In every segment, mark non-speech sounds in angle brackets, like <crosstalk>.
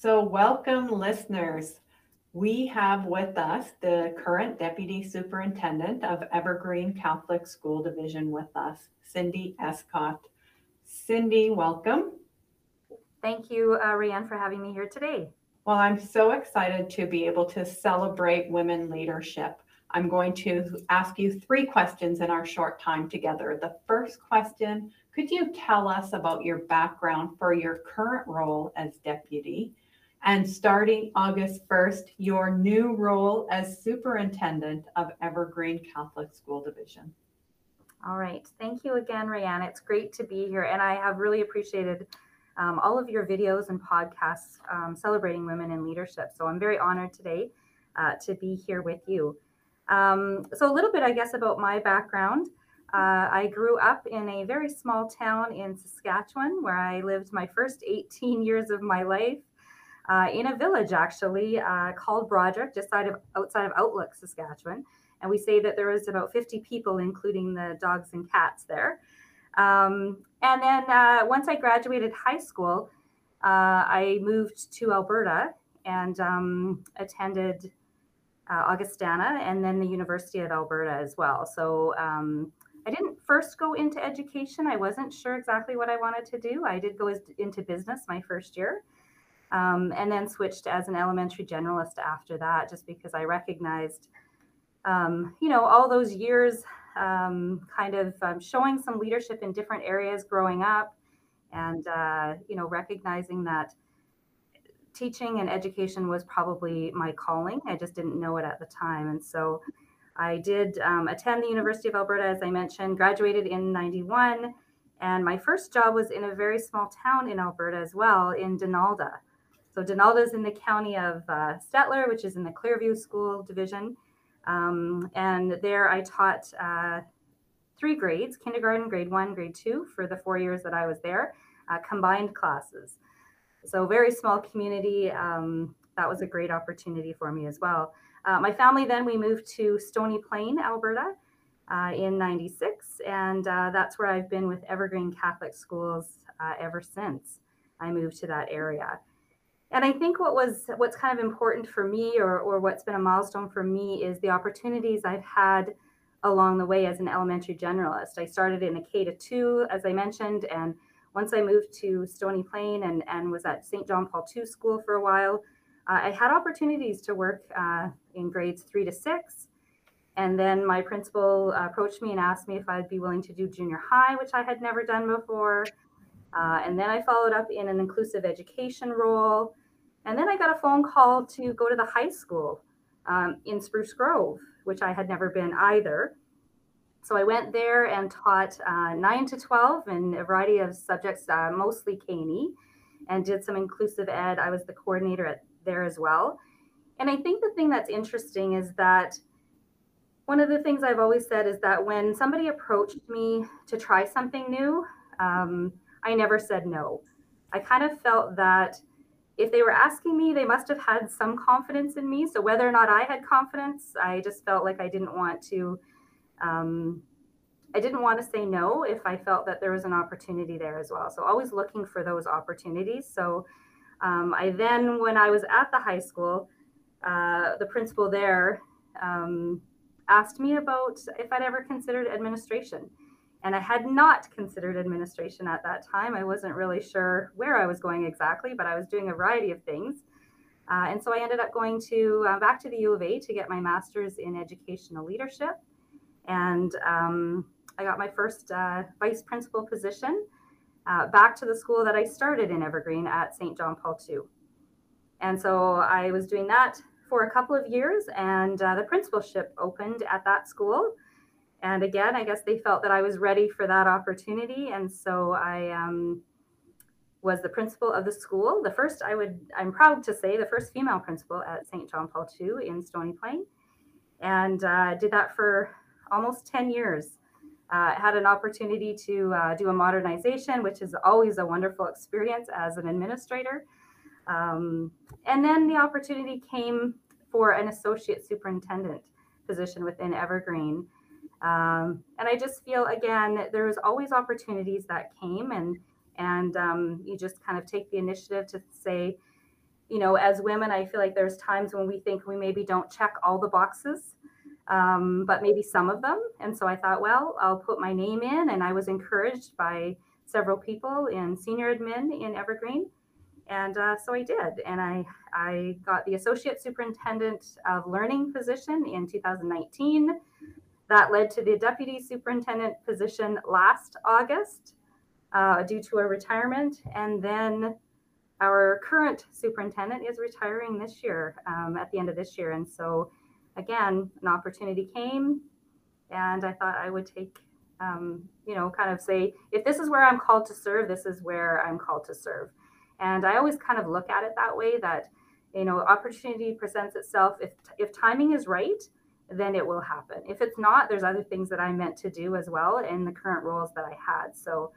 So, welcome, listeners. We have with us the current Deputy Superintendent of Evergreen Catholic School Division with us, Cindy Escott. Cindy, welcome. Thank you, uh, Rianne, for having me here today. Well, I'm so excited to be able to celebrate women leadership. I'm going to ask you three questions in our short time together. The first question Could you tell us about your background for your current role as deputy? And starting August 1st, your new role as superintendent of Evergreen Catholic School Division. All right. Thank you again, Rianne. It's great to be here. And I have really appreciated um, all of your videos and podcasts um, celebrating women in leadership. So I'm very honored today uh, to be here with you. Um, so, a little bit, I guess, about my background. Uh, I grew up in a very small town in Saskatchewan where I lived my first 18 years of my life uh, in a village, actually, uh, called Broderick, just of, outside of Outlook, Saskatchewan. And we say that there was about 50 people, including the dogs and cats there. Um, and then uh, once I graduated high school, uh, I moved to Alberta and um, attended uh, Augustana and then the University of Alberta as well. So um, I didn't first go into education. I wasn't sure exactly what I wanted to do. I did go into business my first year. Um, and then switched as an elementary generalist after that, just because I recognized, um, you know, all those years um, kind of um, showing some leadership in different areas growing up, and uh, you know, recognizing that teaching and education was probably my calling. I just didn't know it at the time. And so I did um, attend the University of Alberta, as I mentioned, graduated in 91. And my first job was in a very small town in Alberta as well, in Donalda. So Donalda is in the county of uh, Stettler, which is in the Clearview School Division. Um, and there I taught uh, three grades kindergarten, grade one, grade two for the four years that I was there, uh, combined classes. So very small community. Um, that was a great opportunity for me as well. Uh, my family then we moved to Stony Plain, Alberta, uh, in '96, and uh, that's where I've been with Evergreen Catholic Schools uh, ever since I moved to that area. And I think what was what's kind of important for me, or or what's been a milestone for me, is the opportunities I've had along the way as an elementary generalist. I started in a K to two, as I mentioned, and once I moved to Stony Plain and, and was at St. John Paul II School for a while, uh, I had opportunities to work uh, in grades three to six. And then my principal approached me and asked me if I'd be willing to do junior high, which I had never done before. Uh, and then I followed up in an inclusive education role. And then I got a phone call to go to the high school um, in Spruce Grove, which I had never been either. So I went there and taught uh, 9 to 12 in a variety of subjects, uh, mostly K&E, and did some inclusive ed. I was the coordinator at there as well. And I think the thing that's interesting is that one of the things I've always said is that when somebody approached me to try something new, um, I never said no. I kind of felt that if they were asking me, they must have had some confidence in me. So whether or not I had confidence, I just felt like I didn't want to um, I didn't want to say no if I felt that there was an opportunity there as well. So always looking for those opportunities. So um, I then, when I was at the high school, uh, the principal there um, asked me about if I'd ever considered administration. And I had not considered administration at that time. I wasn't really sure where I was going exactly, but I was doing a variety of things. Uh, and so I ended up going to uh, back to the U of A to get my master's in educational leadership. And um, I got my first uh, vice principal position uh, back to the school that I started in Evergreen at St. John Paul II. And so I was doing that for a couple of years, and uh, the principalship opened at that school. And again, I guess they felt that I was ready for that opportunity. And so I um, was the principal of the school. The first, I would, I'm proud to say, the first female principal at St. John Paul II in Stony Plain. And uh, did that for almost 10 years. Uh, had an opportunity to uh, do a modernization, which is always a wonderful experience as an administrator. Um, and then the opportunity came for an associate superintendent position within Evergreen. Um, and I just feel again, there was always opportunities that came, and and um, you just kind of take the initiative to say, you know, as women, I feel like there's times when we think we maybe don't check all the boxes, um, but maybe some of them. And so I thought, well, I'll put my name in. And I was encouraged by several people in senior admin in Evergreen. And uh, so I did. And I, I got the associate superintendent of learning position in 2019. That led to the deputy superintendent position last August uh, due to a retirement. And then our current superintendent is retiring this year, um, at the end of this year. And so, again, an opportunity came, and I thought I would take, um, you know, kind of say, if this is where I'm called to serve, this is where I'm called to serve. And I always kind of look at it that way that, you know, opportunity presents itself. If, if timing is right, then it will happen. If it's not, there's other things that I meant to do as well in the current roles that I had. So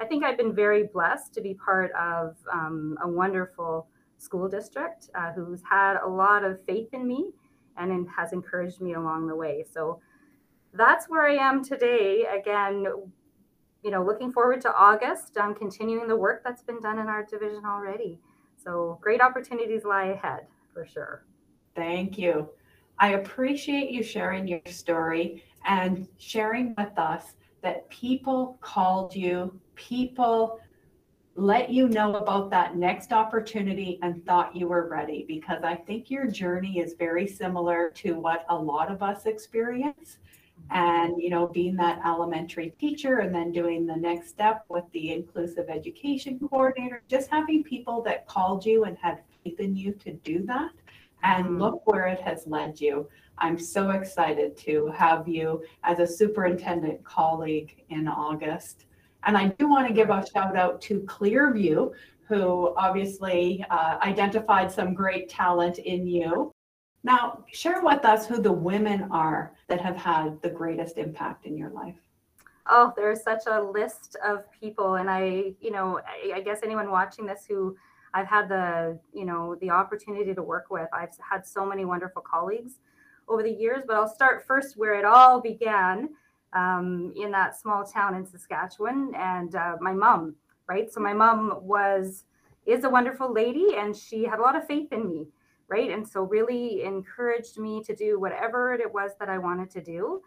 I think I've been very blessed to be part of um, a wonderful school district uh, who's had a lot of faith in me and has encouraged me along the way. So that's where I am today. Again, you know, looking forward to August. I'm continuing the work that's been done in our division already. So great opportunities lie ahead for sure. Thank you. I appreciate you sharing your story and sharing with us that people called you, people let you know about that next opportunity and thought you were ready because I think your journey is very similar to what a lot of us experience. And, you know, being that elementary teacher and then doing the next step with the inclusive education coordinator, just having people that called you and had faith in you to do that. And mm-hmm. look where it has led you. I'm so excited to have you as a superintendent colleague in August. And I do want to give a shout out to Clearview, who obviously uh, identified some great talent in you. Now, share with us who the women are that have had the greatest impact in your life. Oh, there's such a list of people. And I, you know, I, I guess anyone watching this who I've had the, you know, the opportunity to work with, I've had so many wonderful colleagues over the years, but I'll start first where it all began um, in that small town in Saskatchewan and uh, my mom, right? So my mom was, is a wonderful lady and she had a lot of faith in me, right? And so really encouraged me to do whatever it was that I wanted to do.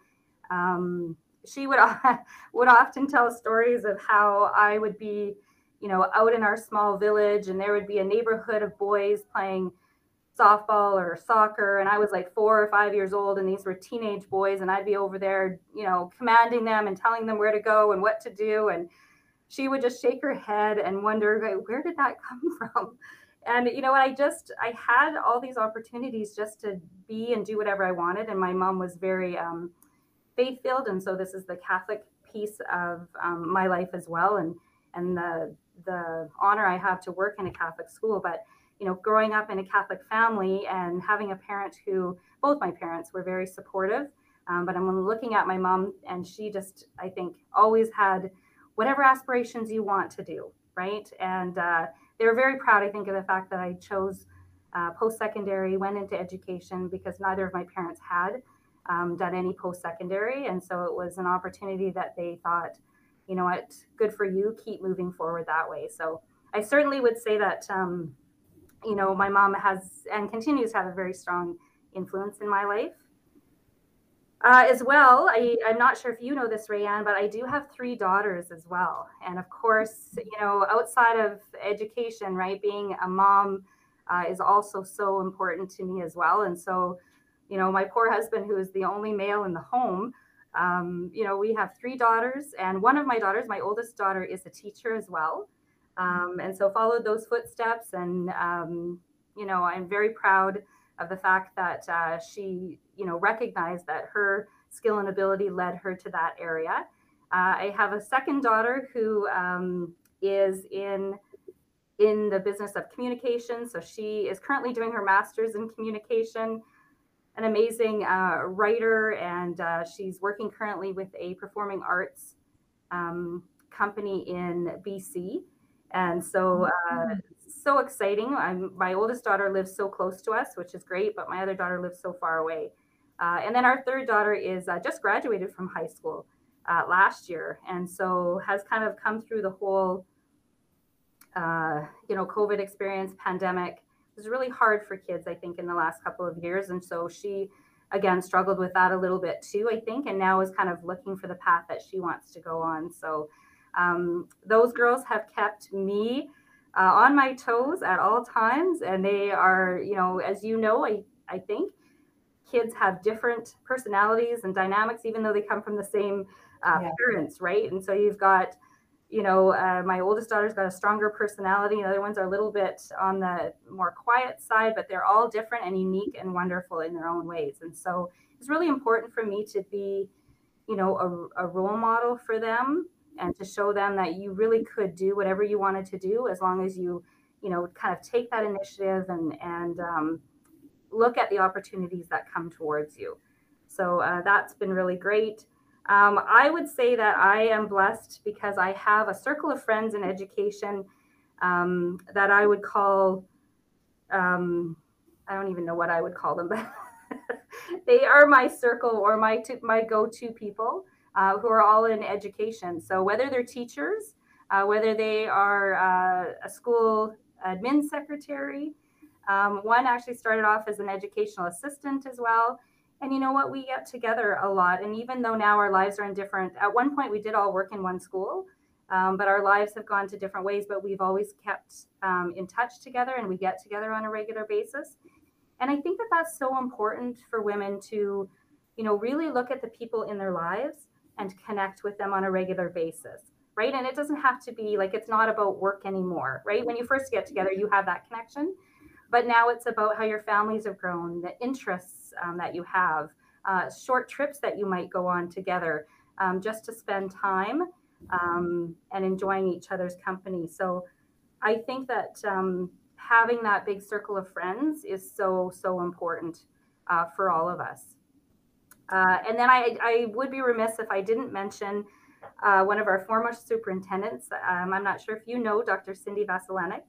Um, she would, <laughs> would often tell stories of how I would be, you know, out in our small village and there would be a neighborhood of boys playing softball or soccer and i was like four or five years old and these were teenage boys and i'd be over there you know commanding them and telling them where to go and what to do and she would just shake her head and wonder where did that <laughs> come from? And you know i just i had all these opportunities just to be and do whatever i wanted and my mom was very um, faith filled and so this is the catholic piece of um, my life as well and and the the honor i have to work in a catholic school but you know, growing up in a Catholic family and having a parent who, both my parents were very supportive. Um, but I'm looking at my mom, and she just, I think, always had whatever aspirations you want to do, right? And uh, they were very proud, I think, of the fact that I chose uh, post secondary, went into education because neither of my parents had um, done any post secondary. And so it was an opportunity that they thought, you know what, good for you, keep moving forward that way. So I certainly would say that. Um, you know, my mom has and continues to have a very strong influence in my life. Uh, as well, I, I'm not sure if you know this, Rayanne, but I do have three daughters as well. And of course, you know, outside of education, right, being a mom uh, is also so important to me as well. And so, you know, my poor husband, who is the only male in the home, um, you know, we have three daughters, and one of my daughters, my oldest daughter, is a teacher as well. Um, and so followed those footsteps. And, um, you know, I'm very proud of the fact that uh, she, you know, recognized that her skill and ability led her to that area. Uh, I have a second daughter who um, is in in the business of communication. So she is currently doing her master's in communication. An amazing uh, writer, and uh, she's working currently with a performing arts um, company in BC. And so, uh, mm-hmm. so exciting. I'm, my oldest daughter lives so close to us, which is great, but my other daughter lives so far away. Uh, and then our third daughter is uh, just graduated from high school uh, last year, and so has kind of come through the whole, uh, you know, COVID experience, pandemic, was really hard for kids, I think, in the last couple of years. And so she, again, struggled with that a little bit too, I think, and now is kind of looking for the path that she wants to go on. So um, those girls have kept me uh, on my toes at all times. And they are, you know, as you know, I, I think kids have different personalities and dynamics, even though they come from the same uh, yeah. parents, right? And so you've got, you know, uh, my oldest daughter's got a stronger personality. The other ones are a little bit on the more quiet side, but they're all different and unique and wonderful in their own ways. And so it's really important for me to be, you know, a, a role model for them and to show them that you really could do whatever you wanted to do as long as you, you know, kind of take that initiative and and um, look at the opportunities that come towards you. So uh, that's been really great. Um, I would say that I am blessed because I have a circle of friends in education um, that I would call, um, I don't even know what I would call them, <laughs> but they are my circle or my, my go-to people uh, who are all in education. So whether they're teachers, uh, whether they are uh, a school admin secretary, um, one actually started off as an educational assistant as well. And you know what? We get together a lot. And even though now our lives are in different, at one point we did all work in one school, um, but our lives have gone to different ways. But we've always kept um, in touch together and we get together on a regular basis. And I think that that's so important for women to, you know, really look at the people in their lives and connect with them on a regular basis. Right. And it doesn't have to be like it's not about work anymore. Right. When you first get together, you have that connection but now it's about how your families have grown, the interests um, that you have, uh, short trips that you might go on together um, just to spend time um, and enjoying each other's company. So I think that um, having that big circle of friends is so, so important uh, for all of us. Uh, and then I, I would be remiss if I didn't mention uh, one of our former superintendents. Um, I'm not sure if you know Dr. Cindy Vasilenic.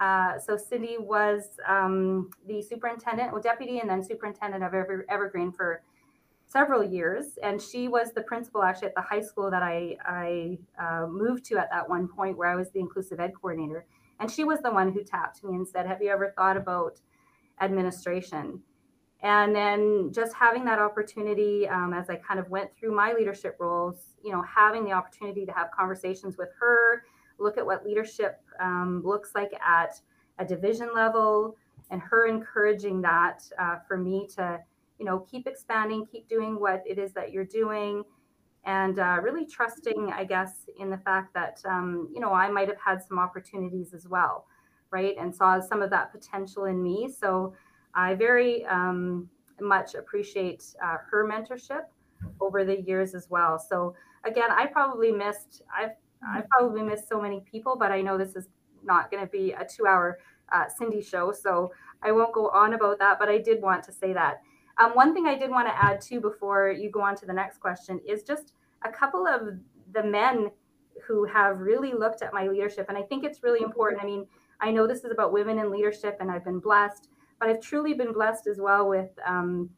Uh, so Cindy was um, the superintendent, well, deputy, and then superintendent of Ever, Evergreen for several years, and she was the principal actually at the high school that I, I uh, moved to at that one point, where I was the inclusive ed coordinator. And she was the one who tapped me and said, "Have you ever thought about administration?" And then just having that opportunity um, as I kind of went through my leadership roles, you know, having the opportunity to have conversations with her look at what leadership um, looks like at a division level and her encouraging that uh, for me to you know keep expanding keep doing what it is that you're doing and uh, really trusting i guess in the fact that um, you know i might have had some opportunities as well right and saw some of that potential in me. So i very um, much appreciate uh, her mentorship over the years as well. So again i probably missed i've I probably missed so many people, but I know this is not going to be a two hour uh, Cindy show. So I won't go on about that, but I did want to say that. Um, one thing I did want to add too before you go on to the next question is just a couple of the men who have really looked at my leadership. And I think it's really important. I mean, I know this is about women in leadership and I've been blessed, but I've truly been blessed as well with um,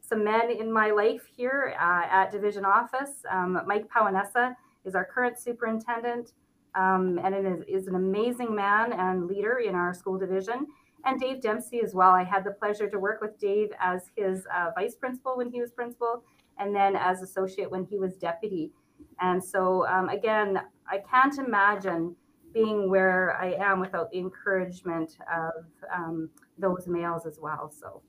some men in my life here uh, at division office. Um, Mike Paonessa is our current superintendent um, and is, is an amazing man and leader in our school division. And Dave Dempsey as well. I had the pleasure to work with Dave as his uh, vice principal when he was principal, and then as associate when he was deputy. And so, um, again, I can't imagine being where I am without the encouragement of um, those males as well. So.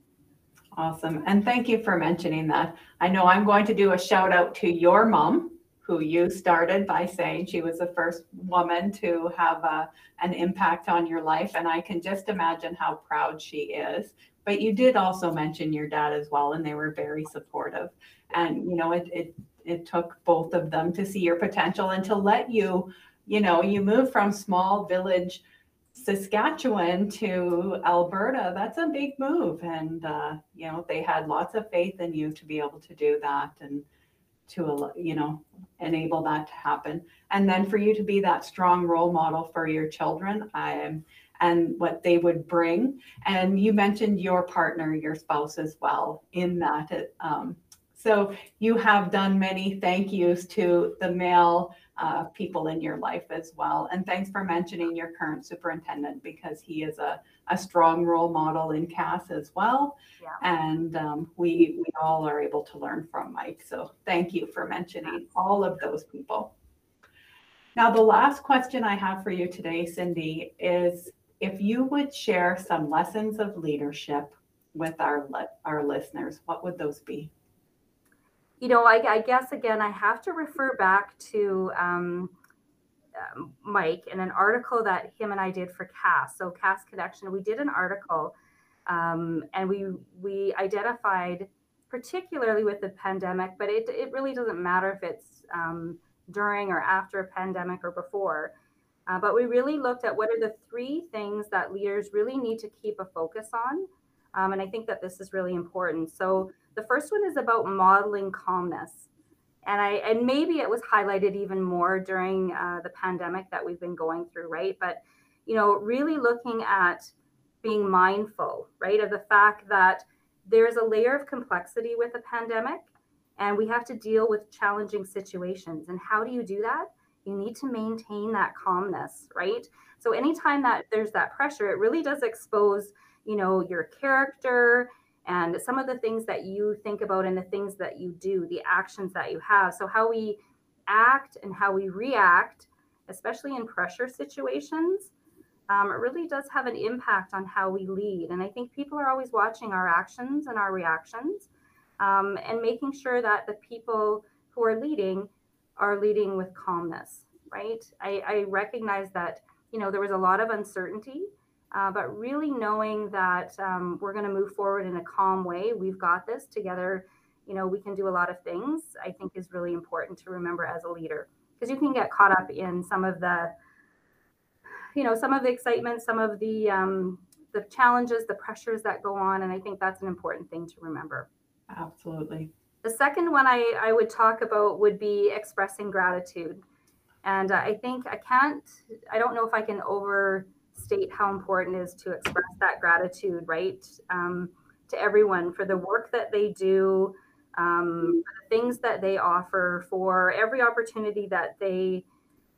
Awesome. And thank you for mentioning that. I know I'm going to do a shout out to your mom who you started by saying she was the first woman to have a, an impact on your life. And I can just imagine how proud she is. But you did also mention your dad as well, and they were very supportive. And, you know, it, it, it took both of them to see your potential and to let you, you know, you move from small village Saskatchewan to Alberta, that's a big move. And, uh, you know, they had lots of faith in you to be able to do that. And, to you know enable that to happen and then for you to be that strong role model for your children um, and what they would bring and you mentioned your partner your spouse as well in that um, so you have done many thank yous to the male uh, people in your life as well. And thanks for mentioning your current superintendent because he is a, a strong role model in CASS as well. Yeah. And um, we, we all are able to learn from Mike. So thank you for mentioning all of those people. Now, the last question I have for you today, Cindy, is if you would share some lessons of leadership with our our listeners, what would those be? You know, I, I guess again, I have to refer back to um, Mike and an article that him and I did for CASS. So CASS Connection, we did an article, um, and we we identified particularly with the pandemic, but it it really doesn't matter if it's um, during or after a pandemic or before. Uh, but we really looked at what are the three things that leaders really need to keep a focus on. Um, and I think that this is really important. So the first one is about modeling calmness. And I and maybe it was highlighted even more during uh, the pandemic that we've been going through, right? But you know, really looking at being mindful, right, of the fact that there's a layer of complexity with a pandemic, and we have to deal with challenging situations. And how do you do that? You need to maintain that calmness, right? So anytime that there's that pressure, it really does expose, you know, your character and some of the things that you think about and the things that you do, the actions that you have. So how we act and how we react, especially in pressure situations, um, it really does have an impact on how we lead. And I think people are always watching our actions and our reactions um, and making sure that the people who are leading are leading with calmness, right? I, I recognize that, you know, there was a lot of uncertainty, uh, but really knowing that um, we're going to move forward in a calm way, we've got this together, you know, we can do a lot of things, I think is really important to remember as a leader. Because you can get caught up in some of the, you know, some of the excitement, some of the, um, the challenges, the pressures that go on. And I think that's an important thing to remember. Absolutely. The second one I, I would talk about would be expressing gratitude. And uh, I think I can't, I don't know if I can overstate how important it is to express that gratitude, right? Um, to everyone for the work that they do, um, the things that they offer, for every opportunity that they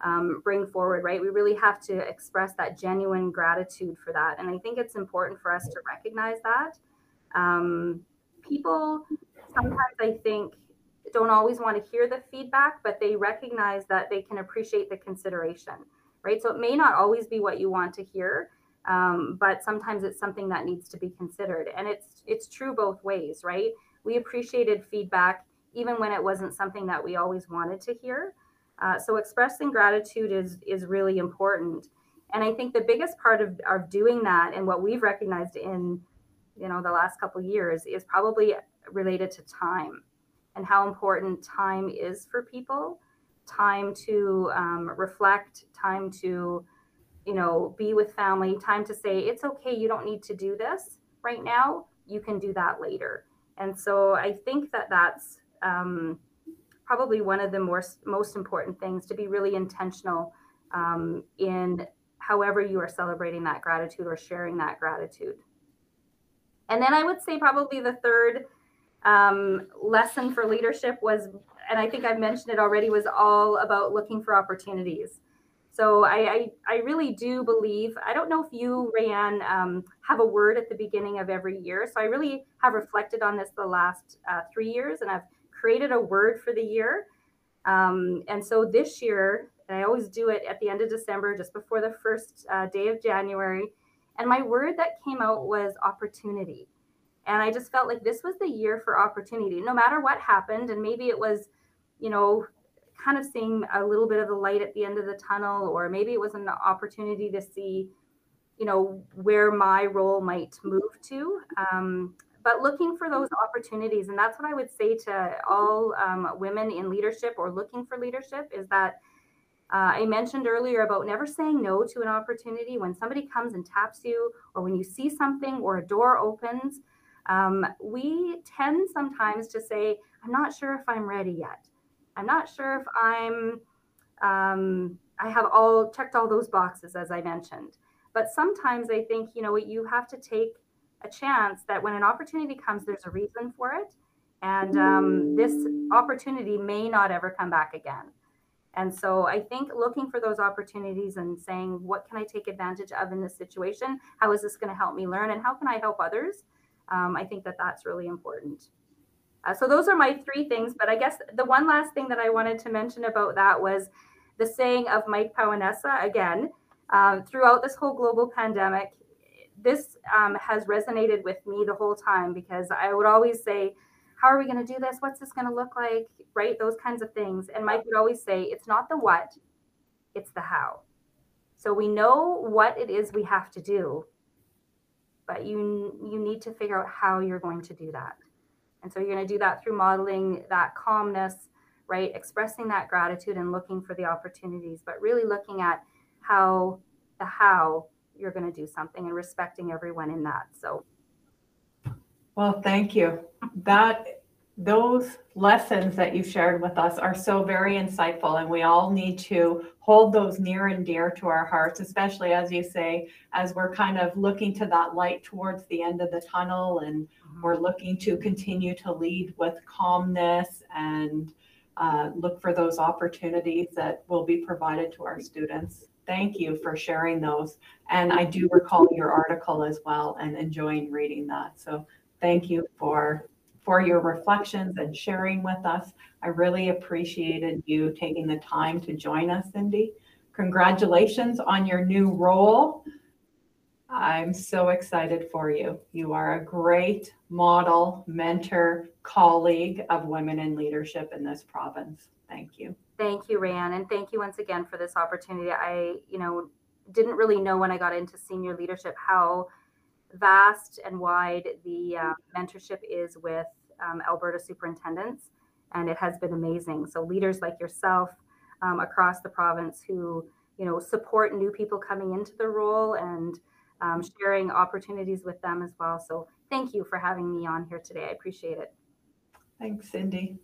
um, bring forward, right? We really have to express that genuine gratitude for that. And I think it's important for us to recognize that. Um, people sometimes I think don't always want to hear the feedback, but they recognize that they can appreciate the consideration, right? So it may not always be what you want to hear, um, but sometimes it's something that needs to be considered, and it's it's true both ways, right? We appreciated feedback even when it wasn't something that we always wanted to hear. Uh, so expressing gratitude is is really important, and I think the biggest part of, of doing that and what we've recognized in you know the last couple years is probably related to time and how important time is for people time to um, reflect time to you know be with family time to say it's okay you don't need to do this right now you can do that later. And so i think that that's um, probably one of the more, most important things to be really intentional um, in however you are celebrating that gratitude or sharing that gratitude. And then i would say probably the third um, lesson for leadership was, and I think I've mentioned it already, was all about looking for opportunities. So I, I, I really do believe, I don't know if you, Rayanne, um, have a word at the beginning of every year. So I really have reflected on this the last uh, three years and I've created a word for the year. Um, and so this year, and I always do it at the end of December, just before the first uh, day of January. And my word that came out was opportunity. And I just felt like this was the year for opportunity, no matter what happened. And maybe it was, you know, kind of seeing a little bit of the light at the end of the tunnel, or maybe it was an opportunity to see, you know, where my role might move to. Um, but looking for those opportunities. And that's what I would say to all um, women in leadership or looking for leadership is that uh, I mentioned earlier about never saying no to an opportunity when somebody comes and taps you, or when you see something or a door opens um, we tend sometimes to say, I'm not sure if I'm ready yet. I'm not sure if I'm, um, I have all checked all those boxes, as I mentioned. But sometimes I think, you know, what, you have to take a chance that when an opportunity comes, there's a reason for it. And um, this opportunity may not ever come back again. And so I think looking for those opportunities and saying, what can I take advantage of in this situation? How is this going to help me learn? And how can I help others? Um, I think that that's really important. Uh, so those are my three things. But I guess the one last thing that I wanted to mention about that was the saying of Mike Paonessa again. Um, throughout this whole global pandemic, this um, has resonated with me the whole time because I would always say, how are we going to do this? What's this going to look like? Right? Those kinds of things. And Mike would always say, it's not the what, it's the how. So we know what it is we have to do, but you you need to figure out how you're going to do that. And so you're going to do that through modeling that calmness, right? Expressing that gratitude and looking for the opportunities, but really looking at how the how you're going to do something and respecting everyone in that. So Well, thank you. That those lessons that you shared with us are so very insightful and we all need to hold those near and dear to our hearts especially as you say as we're kind of looking to that light towards the end of the tunnel and we're looking to continue to lead with calmness and uh, look for those opportunities that will be provided to our students thank you for sharing those and i do recall your article as well and enjoying reading that so thank you for for your reflections and sharing with us. I really appreciated you taking the time to join us, Cindy. Congratulations on your new role. I'm so excited for you. You are a great model, mentor, colleague of women in leadership in this province. Thank you. Thank you, Rayanne, and thank you once again for this opportunity. I, you know, didn't really know when I got into senior leadership how vast and wide the uh, mentorship is with um, Alberta superintendents, and it has been amazing. So leaders like yourself um, across the province who you know support new people coming into the role and um, sharing opportunities with them as well. So thank you for having me on here today. I appreciate it. Thanks, Cindy.